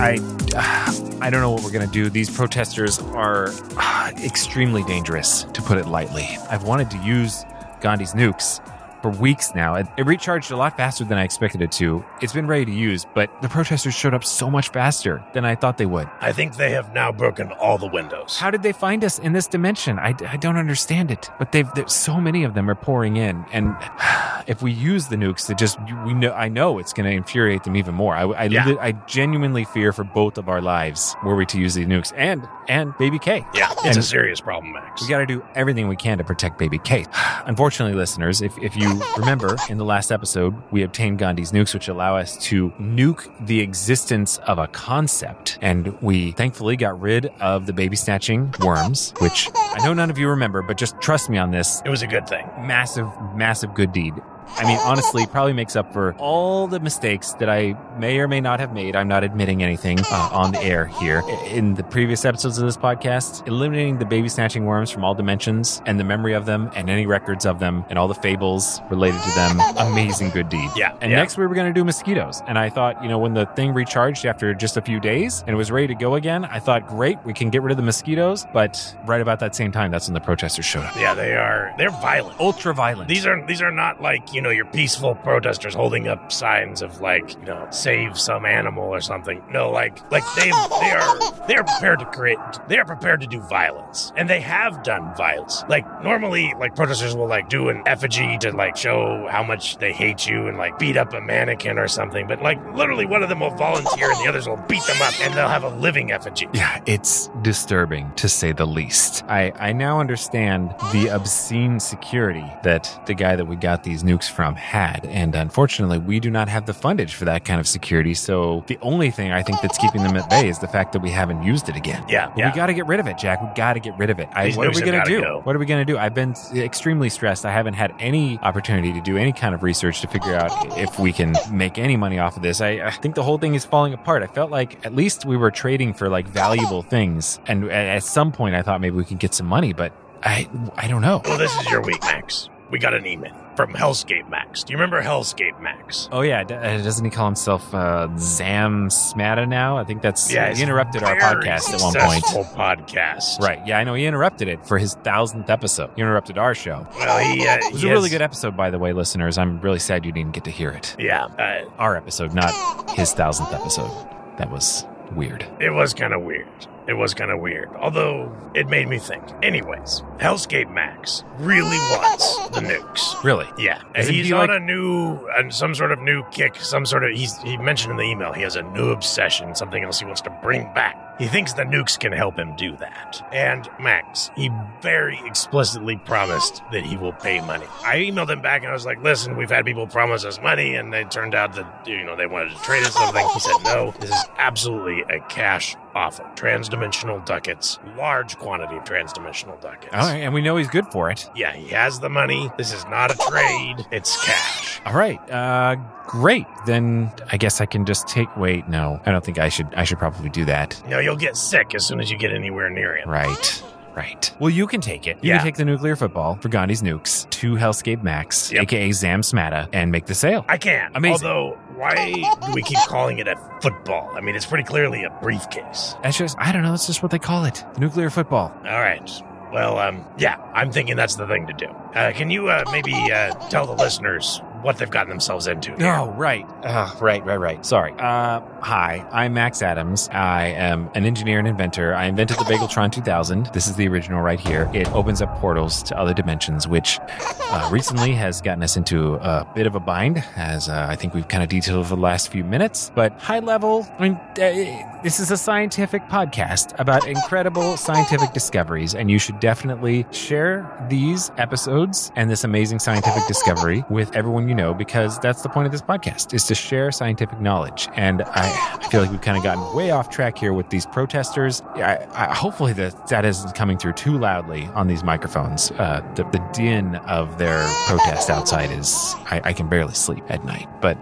I I don't know what we're to do. These protesters are extremely dangerous, to put it lightly. I've wanted to use Gandhi's nukes for weeks now. It, it, recharged a lot faster than I expected it to. It's been ready to use, but the protesters showed up so much faster than I thought they would. I think they have now broken all the windows. How did they find us in this dimension? I, I don't understand it. But they've so many of them are pouring in, and if we use the nukes, it just we know I know it's going to infuriate them even more. I I, Yeah. I genuinely fear for both of our lives were we to use these nukes and and Baby K. Yeah, it's a serious problem, Max. We got to do everything we can to protect baby Kate. Unfortunately, listeners, if, if you remember in the last episode, we obtained Gandhi's nukes, which allow us to nuke the existence of a concept. And we thankfully got rid of the baby snatching worms, which I know none of you remember, but just trust me on this it was a good thing. massive, massive good deed. I mean, honestly, probably makes up for all the mistakes that I may or may not have made. I'm not admitting anything uh, on the air here. In the previous episodes of this podcast, eliminating the baby snatching worms from all dimensions and the memory of them and any records of them and all the fables related to them. Amazing good deed. Yeah, And yeah. next we were going to do mosquitoes. And I thought, you know, when the thing recharged after just a few days and it was ready to go again, I thought, great, we can get rid of the mosquitoes. But right about that same time, that's when the protesters showed up. Yeah, they are. They're violent. Ultra violent. These are these are not like you know your peaceful protesters holding up signs of like you know save some animal or something. No, like like they they are they are prepared to create. They are prepared to do violence, and they have done violence. Like normally, like protesters will like do an effigy to like show how much they hate you and like beat up a mannequin or something. But like literally, one of them will volunteer and the others will beat them up, and they'll have a living effigy. Yeah, it's disturbing to say the least. I, I now understand the obscene security that the guy that we got these nukes from had. And unfortunately, we do not have the fundage for that kind of security. So the only thing I think that's keeping them at bay is the fact that we haven't used it again. Yeah, yeah. we got to get rid of it, Jack. We got to get rid of it. I, what are we going to do? go. What are we going to do? I've been extremely stressed. I haven't had any opportunity to do any kind of research to figure out if we can make any money off of this. I, I think the whole thing is falling apart. I felt like at least we were trading for like valuable things, and at some point I thought maybe we could get some money, but I I don't know. Well, this is your week, Max. We got an email from Hellscape Max. Do you remember Hellscape Max? Oh yeah, d- uh, doesn't he call himself uh, Zam Smata now? I think that's Yeah, he interrupted our podcast at one point. podcast. Right. Yeah, I know he interrupted it for his thousandth episode. He interrupted our show. Well, he, uh, It was a really has- good episode, by the way, listeners. I'm really sad you didn't get to hear it. Yeah, uh, Our episode, not his thousandth episode. That was weird. it was kind of weird. It was kind of weird. Although it made me think. Anyways, Hellscape Max really wants the nukes. Really? Yeah, Isn't he's he on like- a new, and some sort of new kick. Some sort of he's he mentioned in the email he has a new obsession, something else he wants to bring back. He thinks the nukes can help him do that. And Max, he very explicitly promised that he will pay money. I emailed him back and I was like, "Listen, we've had people promise us money, and it turned out that you know they wanted to trade us something." He said, "No, this is absolutely a cash offer. Transdimensional ducats, large quantity of transdimensional ducats." All right, and we know he's good for it. Yeah, he has the money. This is not a trade. It's cash. All right. Uh great. Then I guess I can just take wait, no. I don't think I should I should probably do that. No, you'll get sick as soon as you get anywhere near it. Right. Right. Well, you can take it. You Yeah. can take the nuclear football for Gandhi's nukes to Hellscape Max, Yep. aka Zam Smata, and make the sale. I can. Amazing. Although, why do we keep calling it a football? I mean, it's pretty clearly a briefcase. That's just I don't know, that's just what they call it. The nuclear football. All right. Well, um, yeah, I'm thinking that's the thing to do. Uh, can you uh, maybe uh, tell the listeners what they've gotten themselves into? here? Oh, right. Uh, right, right, right. Sorry. Uh, hi, I'm Max Adams. I am an engineer and inventor. I invented the Bageltron 2000. This is the original right here. It opens up portals to other dimensions, which uh, recently has gotten us into a bit of a bind, as uh, I think we've kind of detailed over the last few minutes. But high level, I mean, uh, this is a scientific podcast about incredible scientific discoveries, and you should definitely share these episodes and this amazing scientific discovery with everyone you know because that's the point of this podcast is to share scientific knowledge and i, I feel like we've kind of gotten way off track here with these protesters. I, I, hopefully that that isn't coming through too loudly on these microphones. Uh, the, the din of their protest outside is I, I can barely sleep at night. But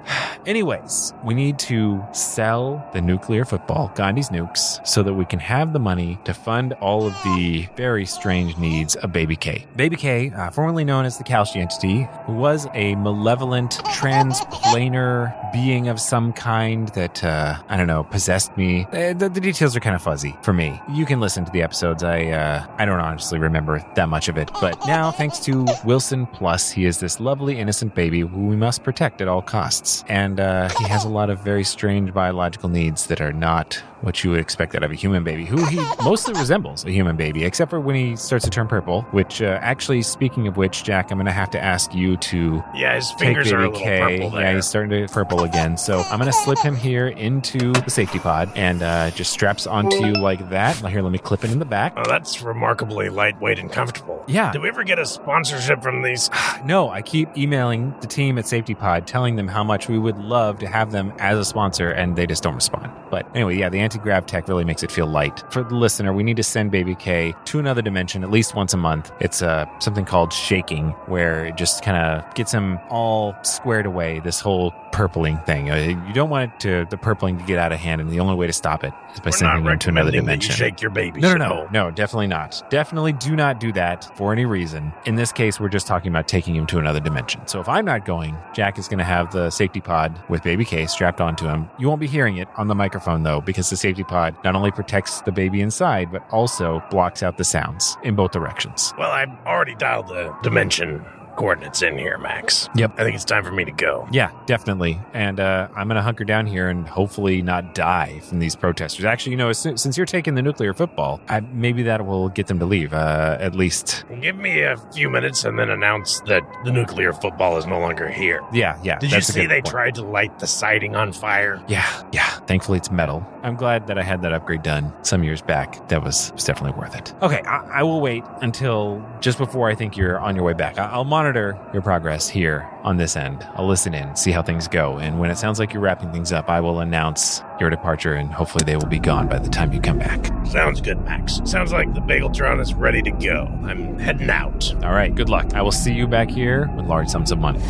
anyways we need to sell the nuclear football gandhi's nukes so that we can have the money to fund all of the very strange needs of baby k. Baby k uh, formerly known as the Kalshi entity, was a malevolent malevolent transplanar being of some kind that uh, I don't know possessed me. Uh, the, the details are kind of fuzzy for me. You can listen to the episodes. I uh, I don't honestly remember that much of it, but now thanks to Wilson Plus, he is this lovely innocent baby who we must protect at all costs, and uh, he has a lot of very strange biological needs that are not what you would expect out of a human baby, who he mostly resembles a human baby, except for when he starts to turn purple. Which, uh, actually, speaking of which, Jack, I'm going to have to ask you to Yeah, his take fingers are a baby little K. purple there. Yeah, he's starting to purple again. So I'm going to slip him here into the safety pod and uh, just straps onto you like that. Now, here, let me clip it in the back. Oh, that's remarkably lightweight and comfortable. Yeah. Did we ever get a sponsorship from these? No, I keep emailing the team at Safety Pod telling them how much we would love to have them as a sponsor, and they just don't respond. But anyway, yeah, the anti grav tech really makes it feel light. For the listener, we need to send Baby K to another dimension at least once a month. It's uh, something called shaking, where it just kind of gets him all squared away, this whole purpling thing. Uh, you don't want it to the purpling to get out of hand, and the only way to stop it is by We're sending him to another that you dimension. shake your baby. No, no, no, no, definitely not. Definitely do not do that for any reason. In this case, we're just talking about taking him to another dimension. So if I'm not going, Jack is going to have the safety pod with baby K strapped onto him. You won't be hearing it on the microphone though, because the safety pod not only protects the baby inside, but also blocks out the sounds in both directions. Well, I've already dialed the dimension coordinates in here, Max. Yep. I think it's time for me to go. Yeah, definitely. And uh, I'm going to hunker down here and hopefully not die from these protesters. Actually, you know, since, since you're taking the nuclear football, I, maybe that will get them to leave. Uh, at least, Give me a few minutes and then announce that the nuclear football is no longer here. yeah, yeah. Did you see they point. tried to light the siding on fire? Yeah, yeah. Thankfully, it's metal. I'm glad that I had that upgrade done some years back. That was, was definitely worth it. Okay, I, I will wait until just before I think you're on your way back. I, I'll monitor your progress here on this end. I'll listen in, see how things go. And when it sounds like you're wrapping things up, I will announce your departure, and hopefully they will be gone by the time you come back. Sounds good, Max. Sounds like the Bageltron is ready to go. I'm heading out. All right, good luck. I will see you back here with large sums of money.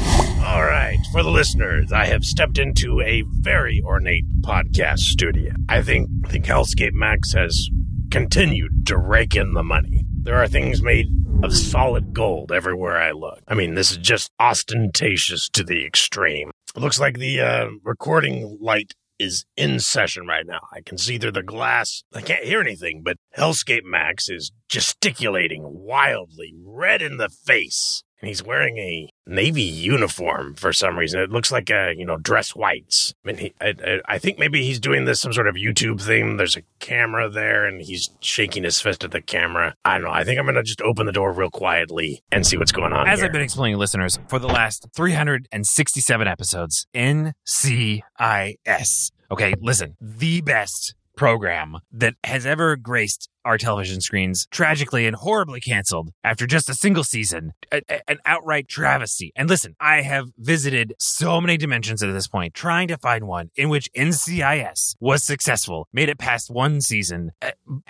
All right, for the listeners, I have stepped into a very ornate podcast studio. I think I think Hellscape Max has continued to rake in the money. There are things made of solid gold everywhere I look. I mean, this is just ostentatious to the extreme. It looks like the uh, recording light is in session right now. I can see through the glass. I can't hear anything, but Hellscape Max is gesticulating wildly, red in the face. And he's wearing a navy uniform for some reason. It looks like a, you know, dress whites. I mean, he, I, I, think maybe he's doing this some sort of YouTube thing. There's a camera there and he's shaking his fist at the camera. I don't know. I think I'm going to just open the door real quietly and see what's going on As here. I've been explaining, listeners, for the last 367 episodes, NCIS. Okay, listen, the best program that has ever graced our television screens, tragically and horribly canceled after just a single season. A- a- an outright travesty. And listen, I have visited so many dimensions at this point, trying to find one in which NCIS was successful, made it past one season,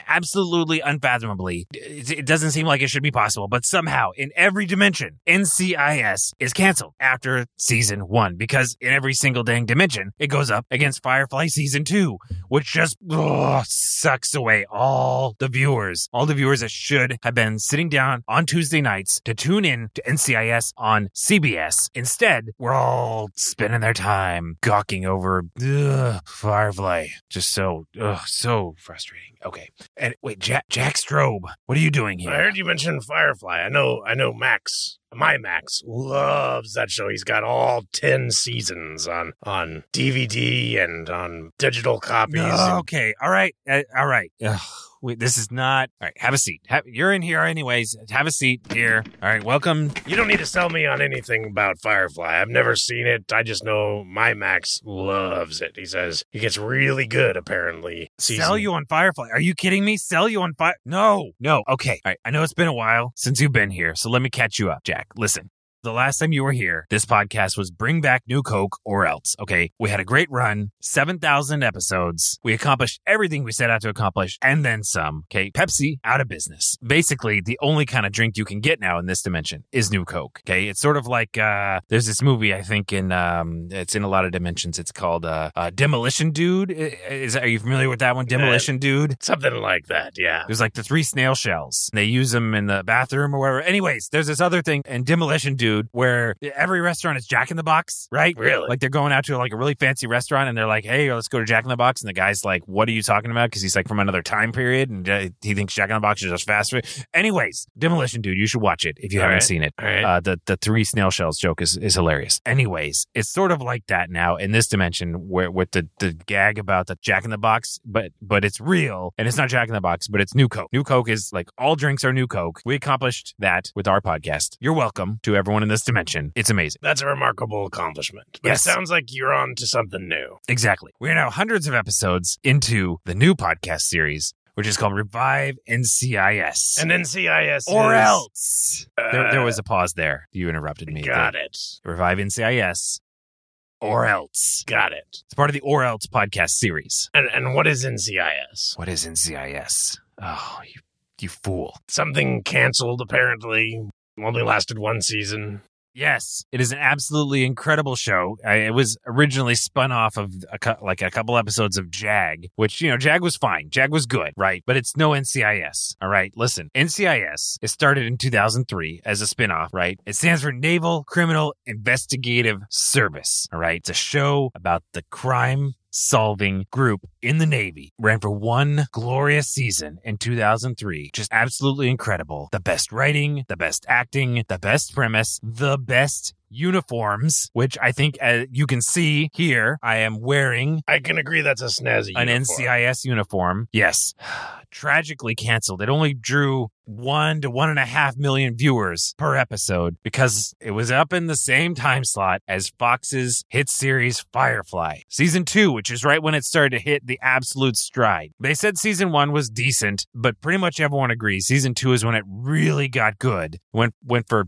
absolutely unfathomably. It, it doesn't seem like it should be possible, but somehow in every dimension, NCIS is canceled after season one because in every single dang dimension, it goes up against Firefly season two, which just ugh, sucks away all the viewers, all the viewers that should have been sitting down on Tuesday nights to tune in to NCIS on CBS. Instead, we're all spending their time gawking over ugh, Firefly. Just so, ugh, so frustrating. Okay. And wait, Jack, Jack Strobe, what are you doing here? I heard you mention Firefly. I know, I know Max, my Max loves that show. He's got all 10 seasons on, on DVD and on digital copies. No, okay. All right. Uh, all right. Ugh, wait, this is not. All right. Have a seat. Have, you're in here anyways. Have a seat here. All right. Welcome. You don't need to sell me on anything about Firefly. I've never seen it. I just know my Max loves it. He says he gets really good, apparently. Season. Sell you on Firefly. Are you kidding me? Sell you on Fire? No. No. Okay. All right. I know it's been a while since you've been here, so let me catch you up, Jack. Listen. The last time you were here, this podcast was Bring Back New Coke or Else. Okay. We had a great run, 7,000 episodes. We accomplished everything we set out to accomplish and then some. Okay. Pepsi out of business. Basically, the only kind of drink you can get now in this dimension is New Coke. Okay. It's sort of like, uh, there's this movie, I think, in, um, it's in a lot of dimensions. It's called, uh, uh Demolition Dude. Is, are you familiar with that one? Demolition Dude? Something like that, yeah. There's like the three snail shells. They use them in the bathroom or whatever. Anyways, there's this other thing, and Demolition Dude dude, where every restaurant is Jack in the Box, right? Really? Like they're going out to like a really fancy restaurant and they're like, "Hey, let's go to Jack in the Box," and the guy's like, "What are you talking about?" Because he's like from another time period and uh, he thinks Jack in the Box is just fast food. Anyways, Demolition Dude, you should watch it if you All haven't right. seen it. Right. Uh, the the three snail shells joke is, is hilarious. Anyways, it's sort of like that now in this dimension where with the, the gag about the Jack in the Box, but but it's real and it's not Jack in the Box, but it's New Coke. New Coke is like all drinks are New Coke. We accomplished that with our podcast. You're welcome to everyone in this dimension. It's amazing. That's a remarkable accomplishment. But Yes. it sounds like you're on to something new. Exactly. We're now hundreds of episodes into the new podcast series, which is called Revive NCIS. And NCIS or is, else. there, there uh, was a pause there. You interrupted me. Got it. Revive NCIS or else. Got it. It's part of the Or Else podcast series. And and what is NCIS? What is NCIS? Oh, you, you fool. Something canceled apparently. Only lasted one season. Yes, it is an absolutely incredible show. I, it was originally spun off of a, like a couple episodes of Jag, which you know Jag was fine. Jag was good, right? But it's no NCIS. All right, listen. NCIS it started in 2003 as a spin-off, right? It stands for Naval Criminal Investigative Service. All right, it's a show about the crime solving group in the Navy. Ran for one glorious season in 2003. Just absolutely incredible. The best writing, the best acting, the best premise, the best uniforms, which I think uh, you can see here. I am wearing I can agree that's a snazzy an uniform. NCIS uniform. Yes. Tragically canceled. It only drew one to one and a half million viewers per episode because it was up in the same time slot as Fox's hit series Firefly. Season two, which is right when it started to hit the absolute stride. They said season one was decent, but pretty much everyone agrees. Season two is when it really got good. Went went for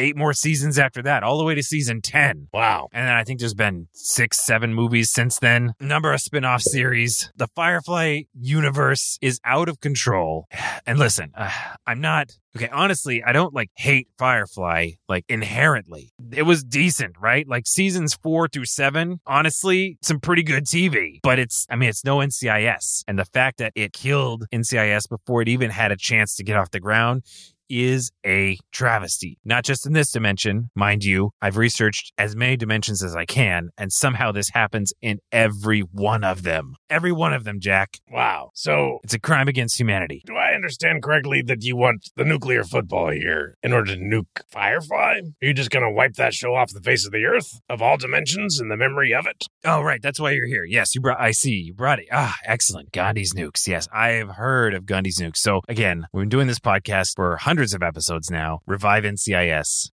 eight more seasons after that, all the way to season 10. Wow. And then I think there's been six, seven movies since then. Number of spin off series. The Firefly universe is out of control. And listen, uh, I'm not. Okay, honestly, I don't like hate Firefly like inherently. It was decent, right? Like seasons four through seven, honestly, some pretty good TV. But it's, I mean, it's no NCIS. And the fact that it killed NCIS before it even had a chance to get off the ground is a travesty. Not just in this dimension, mind you. I've researched as many dimensions as I can, and somehow this happens in every one of them. Every one of them, Jack. Wow. So It's a crime against humanity. I understand correctly that you want the nuclear football here in order to nuke Firefly? Are you just going to wipe that show off the face of the earth of all dimensions in the memory of it? Oh, right. That's why you're here. Yes, you brought, I see. You brought it. Ah, excellent. Gandhi's nukes. Yes, I have heard of Gandhi's nukes. So again, we've been doing this podcast for hundreds of episodes now. Revive NCIS.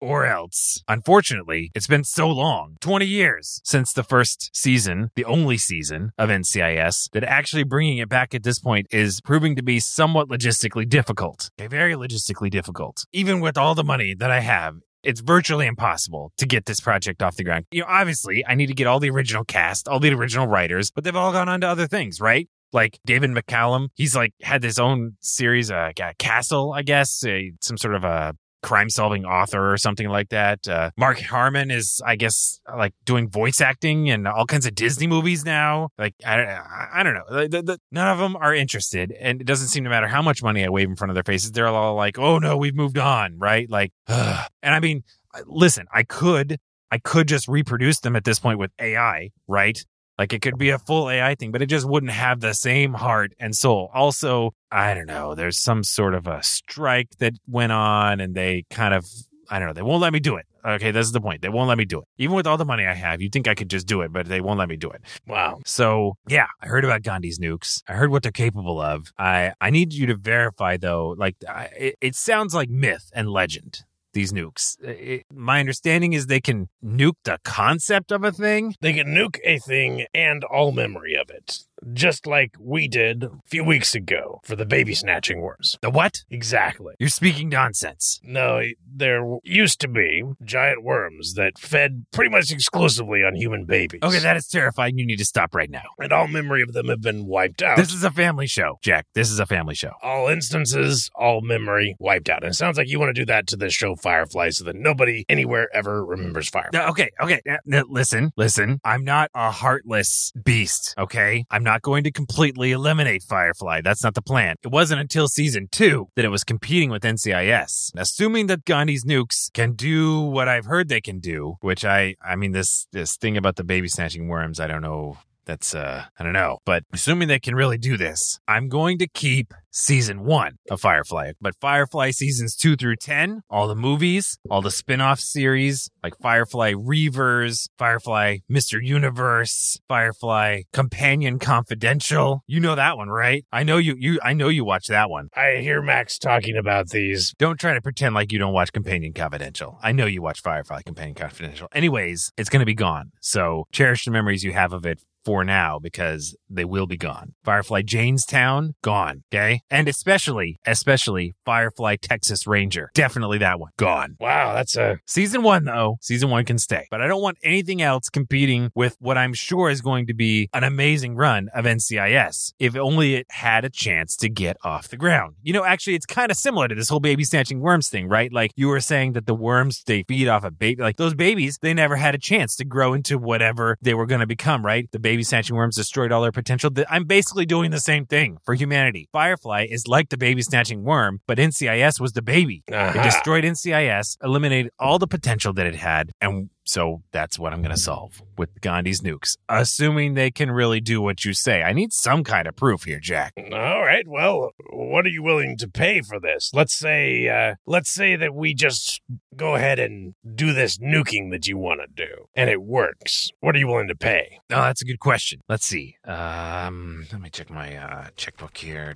Or else, unfortunately, it's been so long 20 years since the first season, the only season of NCIS, that actually bringing it back at this point is proving to be somewhat logistically difficult. Okay, very logistically difficult. Even with all the money that I have, it's virtually impossible to get this project off the ground. You know, obviously, I need to get all the original cast, all the original writers, but they've all gone on to other things, right? Like David McCallum, he's like had his own series, uh, Castle, I guess, a, some sort of a crime solving author or something like that. Uh, Mark Harmon is, I guess, like doing voice acting and all kinds of Disney movies now. Like, I, I, don't know. The- the- none of them are interested. And it doesn't seem to matter how much money I wave in front of their faces. They're all like, oh no, we've moved on, right? Like, ugh. and I mean, listen, I could, I could just reproduce them at this point with AI, right? Like it could be a full AI thing, but it just wouldn't have the same heart and soul. Also, I don't know, there's some sort of a strike that went on and they kind of, I don't know, they won't let me do it. Okay, this is the point. They won't let me do it. Even with all the money I have, you'd think I could just do it, but they won't let me do it. Wow. So yeah, I heard about Gandhi's nukes. I heard what they're capable of. I I need you to verify though. Like I, it, it sounds like myth and legend. These nukes. It- my understanding is they can nuke the concept of a thing. They can nuke a thing and all memory of it, just like we did a few weeks ago for the baby snatching wars. The what? Exactly. You're speaking nonsense. No, there used to be giant worms that fed pretty much exclusively on human babies. Okay, that is terrifying. You need to stop right now. and all memory of them have been wiped out. This is a family show, Jack. This is a family show. all instances, all memory wiped out. And it sounds like you want to do that to this show Firefly so that nobody anywhere ever remembers Firefly. No, okay, okay. listen, listen. I'm not a heartless beast, okay? I'm not going to completely eliminate Firefly. That's not the plan. It wasn't until season two that it was competing with NCIS. Assuming that Gandhi's nukes can do what I've heard they can do, which I, I mean, this, this thing about the baby snatching worms, I don't know that's uh I don't know. But assuming they can really do this, I'm going to keep season one of Firefly. But Firefly seasons two through ten, all the movies, all the spin-off series, like Firefly Reavers, Firefly Mr. Universe, Firefly Companion Confidential. You know that one, right? I know you you I know you watch that one. I hear Max talking about these. Don't try to pretend like you don't watch Companion Confidential. I know you watch Firefly Companion Confidential. Anyways, it's going to be gone. So cherish the memories you have of it for now because they will be gone. Firefly Jaynestown, gone. Okay. And especially, especially Firefly Texas Ranger. Definitely that one, gone. Wow, that's a Season one, though, season one can stay. But I don't want anything else competing with what I'm sure is going to be an amazing run of NCIS if only it had a chance to get off the ground. You know, actually, it's kind of similar to this whole baby snatching worms thing, right? Like you were saying that the worms, they feed off a baby. Like those babies, they never had a chance to grow into whatever they were going to become, right? The baby snatching worms destroyed all their potential. I'm basically doing the same thing for humanity. Firefly is like the baby snatching worm, but NCIS was the baby. It uh-huh. destroyed NCIS, eliminated all the potential that it had, and so that's what I'm going to solve with Gandhi's nukes, assuming they can really do what you say. I need some kind of proof here, Jack. All right. Well, what are you willing to pay for this? Let's say, uh, let's say that we just go ahead and do this nuking that you want to do, and it works. What are you willing to pay? Oh, that's a good question. Let's see. Um, let me check my uh, checkbook here.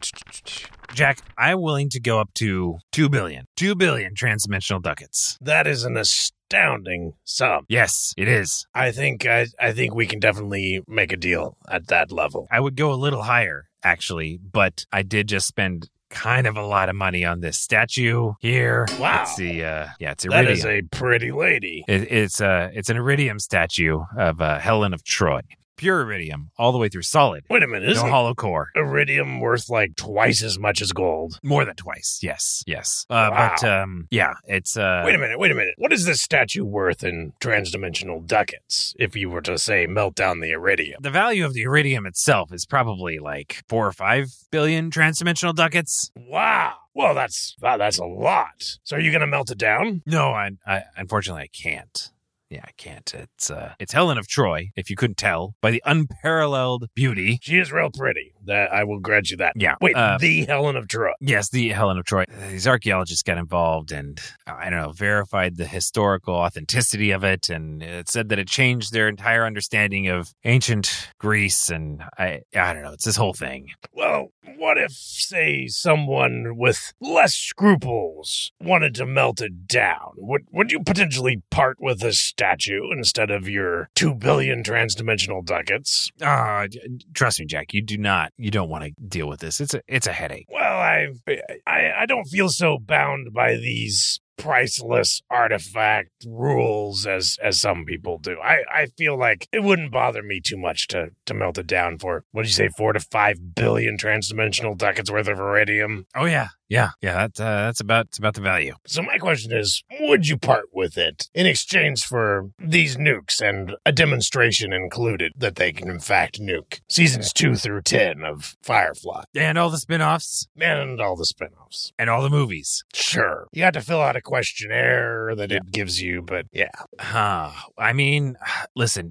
Jack, I'm willing to go up to two billion. Two billion transdimensional ducats. That is an astounding sum. Yes, it is. I think I, I think we can definitely make a deal at that level. I would go a little higher, actually, but I did just spend kind of a lot of money on this statue here. Wow. It's the uh, yeah, it's That iridium. is a pretty lady. It, it's uh, it's an iridium statue of uh, Helen of Troy, pure iridium, all the way through solid, Wait a minute, no isn't hollow core. iridium worth like twice as much as gold? More than twice. Yes, yes. Uh, Wow. But um, yeah, it's uh, Wait a minute, wait a minute. What is this statue worth in transdimensional ducats if you were to say melt down the iridium? The value of the iridium itself is probably like four or five billion transdimensional ducats. Wow. Well, that's wow, that's a lot. So are you going to melt it down? No, I, I unfortunately I can't. Yeah, I can't. It's uh, it's Helen of Troy, if you couldn't tell, by the unparalleled beauty. She is real pretty. That I will grant you that. Yeah. Wait, uh, the Helen of Troy. Yes, the Helen of Troy. These archaeologists got involved and I don't know, verified the historical authenticity of it, and it said that it changed their entire understanding of ancient Greece. And I, I don't know, it's this whole thing. Well, what if, say, someone with less scruples wanted to melt it down? Would would you potentially part with a statue instead of your two billion transdimensional ducats? Ah, j- trust me, Jack. You do not. You don't want to deal with this. It's a, it's a headache. Well, I, I I don't feel so bound by these priceless artifact rules as as some people do. I I feel like it wouldn't bother me too much to to melt it down for what do you say four to five billion transdimensional ducats worth of iridium. Oh yeah, yeah, yeah. That uh, that's about it's about the value. So my question is, would you part with it in exchange for these nukes and a demonstration included that they can in fact nuke seasons two through ten of Firefly And all the spin-offs and all the spin-offs? and all the movies. Sure. You have to fill out a questionnaire that it gives you, but yeah. Huh. I mean, listen,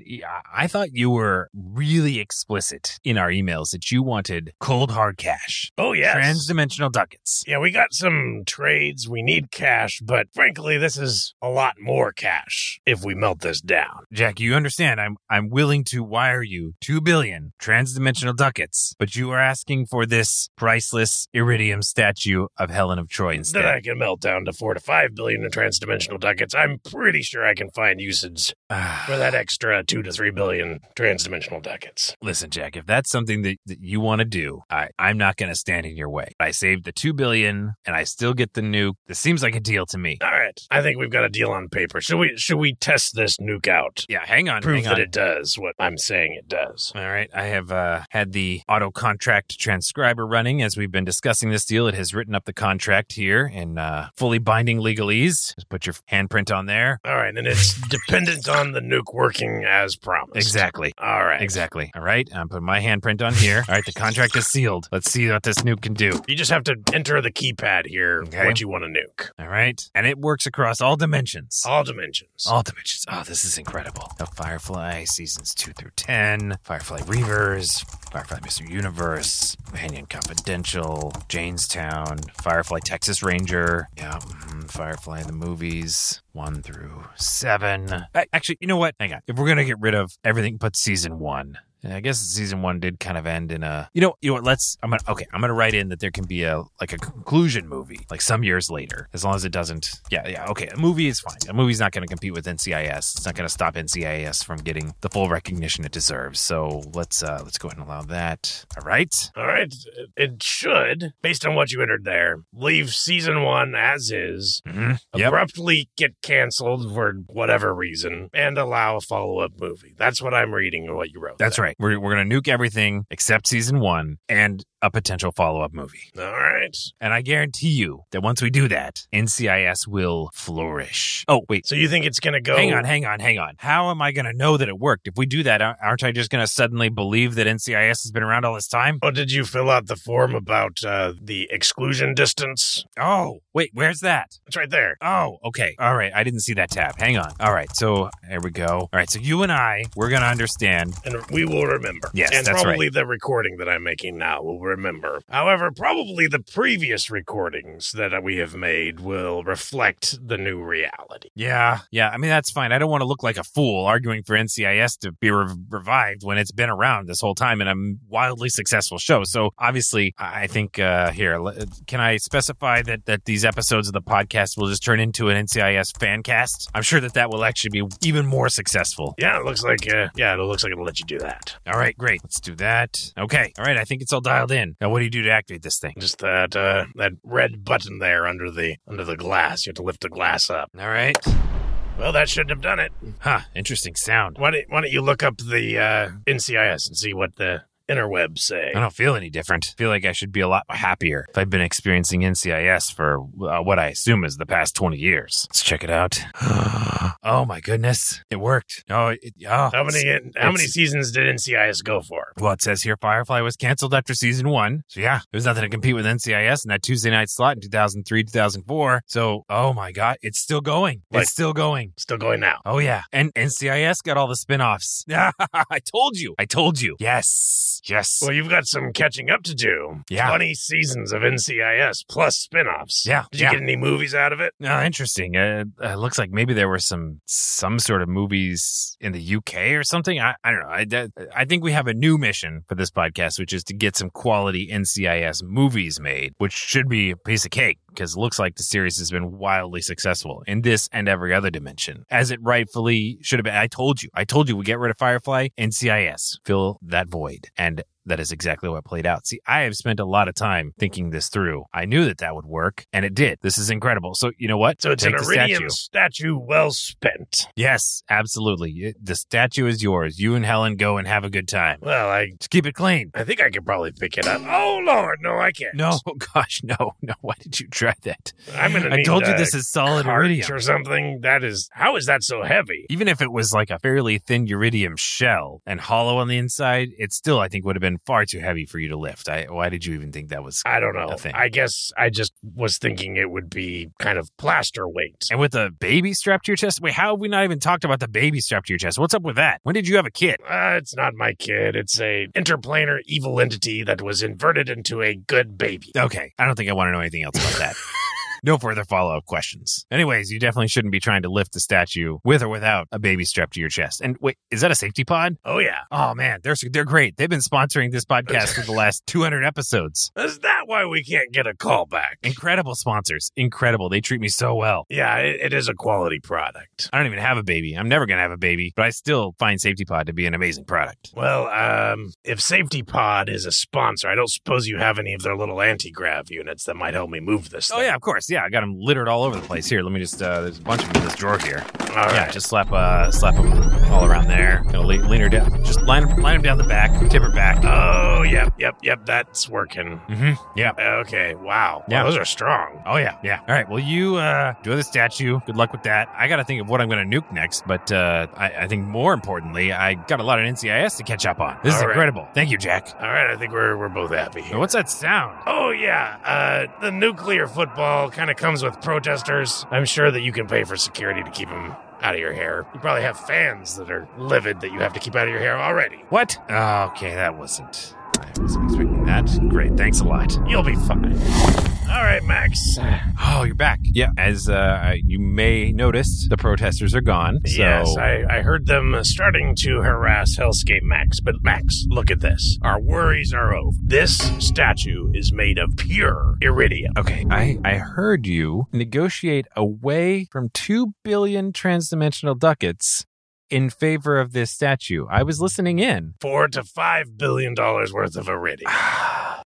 I thought you were really explicit in our emails that you wanted cold hard cash, Oh, yes. transdimensional ducats. Yeah, we got some trades. We need cash, but frankly, this is a lot more cash if we melt this down. Jack, you understand I'm I'm willing to wire you 2 billion transdimensional ducats, but you are asking for this priceless iridium statue of Helen of Troy Then instead. I can melt down to four to five billion in transdimensional ducats. I'm pretty sure I can find usage for that extra two to three billion transdimensional ducats. Listen, Jack, if that's something that, that you want to do, I, I'm not going to stand in your way. I saved the $2 billion million, and I still get the nuke. This seems like a deal to me. All right. I think we've got a deal on paper. Should we should we test this nuke out? Yeah, hang on. Prove hang that on. it does what I'm saying it does. All right. I have uh, had the auto contract transcriber running as we've been discussing this deal. It has written up the contract here in uh, fully binding legalese. Just put your handprint on there. All right, and it's dependent on the nuke working as promised. Exactly. All right. Exactly. All right. I'm putting my handprint on here. All right. The contract is sealed. Let's see what this nuke can do. You just have to enter the keypad here Okay. what you want to nuke. All right. And it works across all dimensions. All dimensions. All dimensions. Oh, this is incredible. The Firefly seasons two through ten, Firefly Reavers, Firefly Mr. Universe, Companion Confidential, Jaynestown, Firefly Texas Ranger, yeah, mhm, Firefly the movies one through seven. Actually, you know what? Hang on. If we're gonna get rid of everything but season one. I guess season one did kind of end in a you know you know what let's I'm gonna okay I'm gonna write in that there can be a like a conclusion movie like some years later as long as it doesn't yeah yeah okay a movie is fine a movie's not gonna compete with NCIS it's not gonna stop NCIS from getting the full recognition it deserves so let's uh let's go ahead and allow that all right All right. It should, based on what you entered there, leave season one as is, mm-hmm. yep abruptly get canceled for whatever reason, and allow a follow up movie. That's what I'm reading and what you wrote. that's there. right we're we're gonna nuke everything except season one and a potential follow up movie All right. and I guarantee you that once we do that NCIS will flourish oh wait So you think it's going to go. Hang on, hang on, hang on. How am I going to know that it worked? If we do that, aren't I just going to suddenly believe that NCIS has been around all this time? Oh, did you fill out the form about uh, the exclusion distance? Oh, wait, where's that? It's right there. Oh, okay. All right. I didn't see that tab. Hang on. All right. So here we go. All right. So you and I, we're going to understand. And we will remember. Yes, and that's probably the recording that I'm making now will remember. However, probably the previous recordings that we have made will reflect the new reality. Yeah. Yeah. I mean, that's fine. I don't want to look like a fool arguing for NCIS to be re- revived when it's been around this whole time and a wildly successful show. So obviously, I think uh, here, can I specify that, that these episodes of the podcast will just turn into an NCIS fan cast? I'm sure that that will actually be even more successful. Yeah, it looks like uh, yeah, it looks like it'll let you do that. All right, great. Let's do that. Okay. All right. I think it's all dialed in. Now, what do you do to activate this thing? Just that uh, that red button there under the under the glass. You have to lift the glass up. All right. Well, that shouldn't have done it. Huh. Interesting sound. Why don't, why don't you look up the uh, NCIS and see what the interwebs say? I don't feel any different. I feel like I should be a lot happier if I've been experiencing NCIS for uh, what I assume is the past 20 years. Let's check it out. oh my goodness. It worked. Oh, it, oh How many how many seasons did NCIS go for? Well, it says here Firefly was canceled after season one. So, yeah, there's nothing to compete with NCIS in that Tuesday night slot in 2003, 2004. So, oh my God, it's still going. Like- it's still going. Still going now. Oh, yeah. And NCIS got all the spin offs. I told you. I told you. Yes. Yes. Well, you've got some catching up to do. Yeah. 20 seasons of NCIS plus spin-offs. Yeah, Did you yeah. get any movies out of it? Oh, interesting. Uh, uh, looks like maybe there were some some sort of movies in the UK or something. I, I don't know. I, I think we have a new mission for this podcast, which is to get some quality NCIS movies made, which should be a piece of cake because it looks like the series has been wildly successful in this and every other dimension, as it rightfully should have been. I told you. I told you we get rid of Firefly, NCIS, fill that void. And that is exactly what played out. See, I have spent a lot of time thinking this through. I knew that that would work, and it did. This is incredible. So, you know what? So it's Take an iridium statue. statue well spent. Yes, absolutely. It- The statue is yours. You and Helen go and have a good time. Well, I Just keep it clean. I think I could probably pick it up. Oh Lord, no, I can't. No, oh, gosh, no, no. Why did you try that? I'm gonna. I told you this is solid iridium. or something. That is. How is that so heavy? Even if it was like a fairly thin iridium shell and hollow on the inside, it still, I think, would have been far too heavy for you to lift. I, why did you even think that was? I don't know. I guess I just was thinking it would be kind of plaster weight. And with a baby strapped to your chest? Wait, how have we not even talked about the baby strapped to your chest? What's up with that? When did you have a kid? Uh, it's not my kid. It's a interplanar evil entity that was inverted into a good baby. Okay, I don't think I want to know anything else about that. no further follow up questions. Anyways, you definitely shouldn't be trying to lift the statue with or without a baby strapped to your chest. And wait, is that a safety pod? Oh, yeah. Oh man, they're they're great. They've been sponsoring this podcast for the last 200 episodes. Is that why we can't get a call back? Incredible sponsors. Incredible. They treat me so well. Yeah, it, it is a quality product. I don't even have a baby. I'm never going to have a baby, but I still find Safety Pod to be an amazing product. Well, um, if Safety Pod is a sponsor, I don't suppose you have any of their little anti grav units that might help me move this. Oh yeah, of course. Yeah, I got them littered all over the place. Here, let me just. Uh, there's a bunch of them in this drawer here. All yeah, right. just slap uh slap them all around there. Gonna lean, lean her down. Just line line them down the back. Tip her back. Oh, yep, yep, yep. That's working. mm-hmm. Yeah. Okay. Wow. Yeah. Wow, those are strong. Oh yeah, yeah. All right. Well, you uh, do the statue. Good luck with that. I got to think of what I'm going to nuke next, but uh, I, I think more importantly, I got a lot of NCIS to catch up on. This is All right. incredible. Thank you, Jack. All right. I think we're we're both happy here. What's that sound? Oh yeah, uh, the nuclear football kind of comes with protesters. I'm sure that you can pay for security to keep them out of your hair. You probably have fans that are livid that you have to keep out of your hair already. What? Oh, okay, that wasn't. I wasn't expecting that. Great. Thanks a lot. You'll be fine. All right, Max. Oh, you're back. Yeah. As uh, you may notice, the protesters are gone. So Yes, I, I heard them starting to harass Hellscape Max. But Max, look at this. Our worries are over. This statue is made of pure iridium. Okay, I, I heard you negotiate away from two billion transdimensional ducats in favor of this statue. I was listening in. Four to five billion dollars worth of iridium.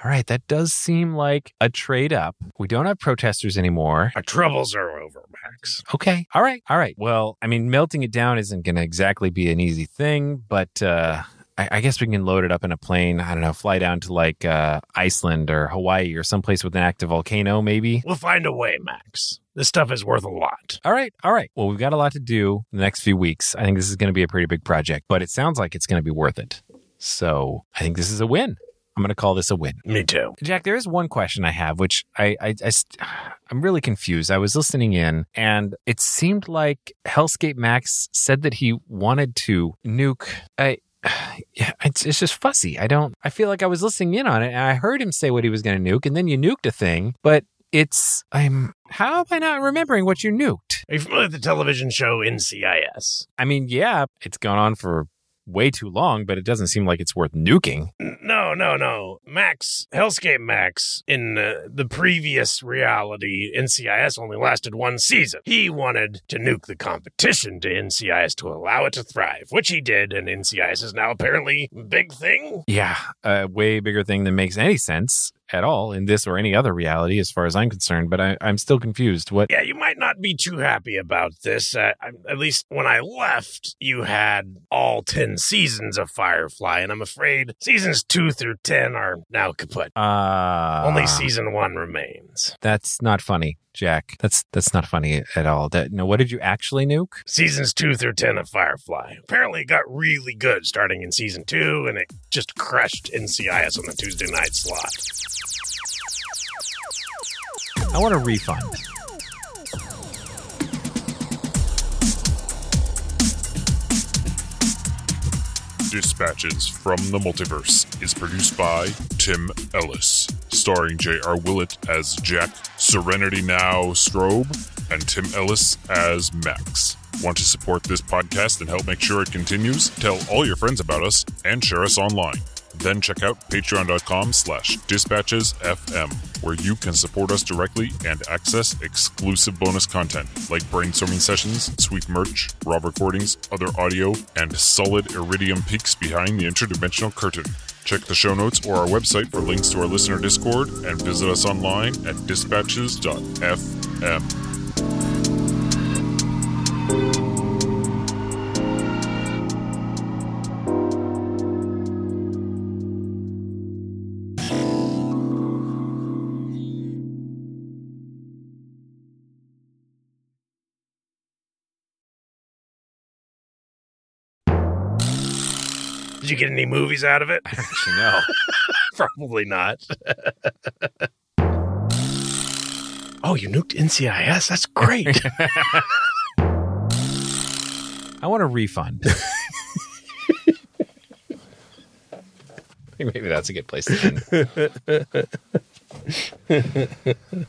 All right, that does seem like a trade up. We don't have protesters anymore. Our troubles are over, Max. Okay. All right. All right. Well, I mean, melting it down isn't going to exactly be an easy thing, but uh, I, I guess we can load it up in a plane. I don't know, fly down to like uh, Iceland or Hawaii or someplace with an active volcano, maybe. We'll find a way, Max. This stuff is worth a lot. All right. All right. Well, we've got a lot to do in the next few weeks. I think this is going to be a pretty big project, but it sounds like it's going to be worth it. So I think this is a win. I'm going to call this a win. Me too. Jack, there is one question I have, which I, I, I, I'm really confused. I was listening in, and it seemed like Hellscape Max said that he wanted to nuke. I, it's, it's just fussy. I don't. I feel like I was listening in on it, and I heard him say what he was going to nuke, and then you nuked a thing, but it's. I'm. How am I not remembering what you nuked? Are you familiar with the television show NCIS? I mean, yeah, it's gone on for way too long, but it doesn't seem like it's worth nuking. No, no, no. Max, Hellscape Max, in uh, the previous reality, NCIS only lasted one season. He wanted to nuke the competition to NCIS to allow it to thrive, which he did, and NCIS is now apparently big thing. Yeah, a way bigger thing than makes any sense at all in this or any other reality, as far as I'm concerned. But I, I'm still confused. What? Yeah, you might not be too happy about this. Uh, I- at least when I left, you had all 10 seasons of Firefly, and I'm afraid seasons 2 through 10 are now kaput. Uh, Only season 1 remains. That's not funny, Jack. That's that's not funny at all. That no. What did you actually nuke? Seasons 2 through 10 of Firefly. Apparently, it got really good starting in season 2, and it just crushed NCIS on the Tuesday night slot. I want a refund. Dispatches from the Multiverse is produced by Tim Ellis, starring J.R. Willett as Jack, Serenity Now Strobe, and Tim Ellis as Max. Want to support this podcast and help make sure it continues? Tell all your friends about us and share us online. Then check out patreon.com slash dispatchesfm, where you can support us directly and access exclusive bonus content like brainstorming sessions, sweet merch, raw recordings, other audio, and solid iridium peaks behind the interdimensional curtain. Check the show notes or our website for links to our listener Discord and visit us online at dispatches.fm. Did you get any movies out of it? Actually, no. Probably not. oh, you nuked NCIS? That's great. I want a refund. I think maybe that's a good place to end.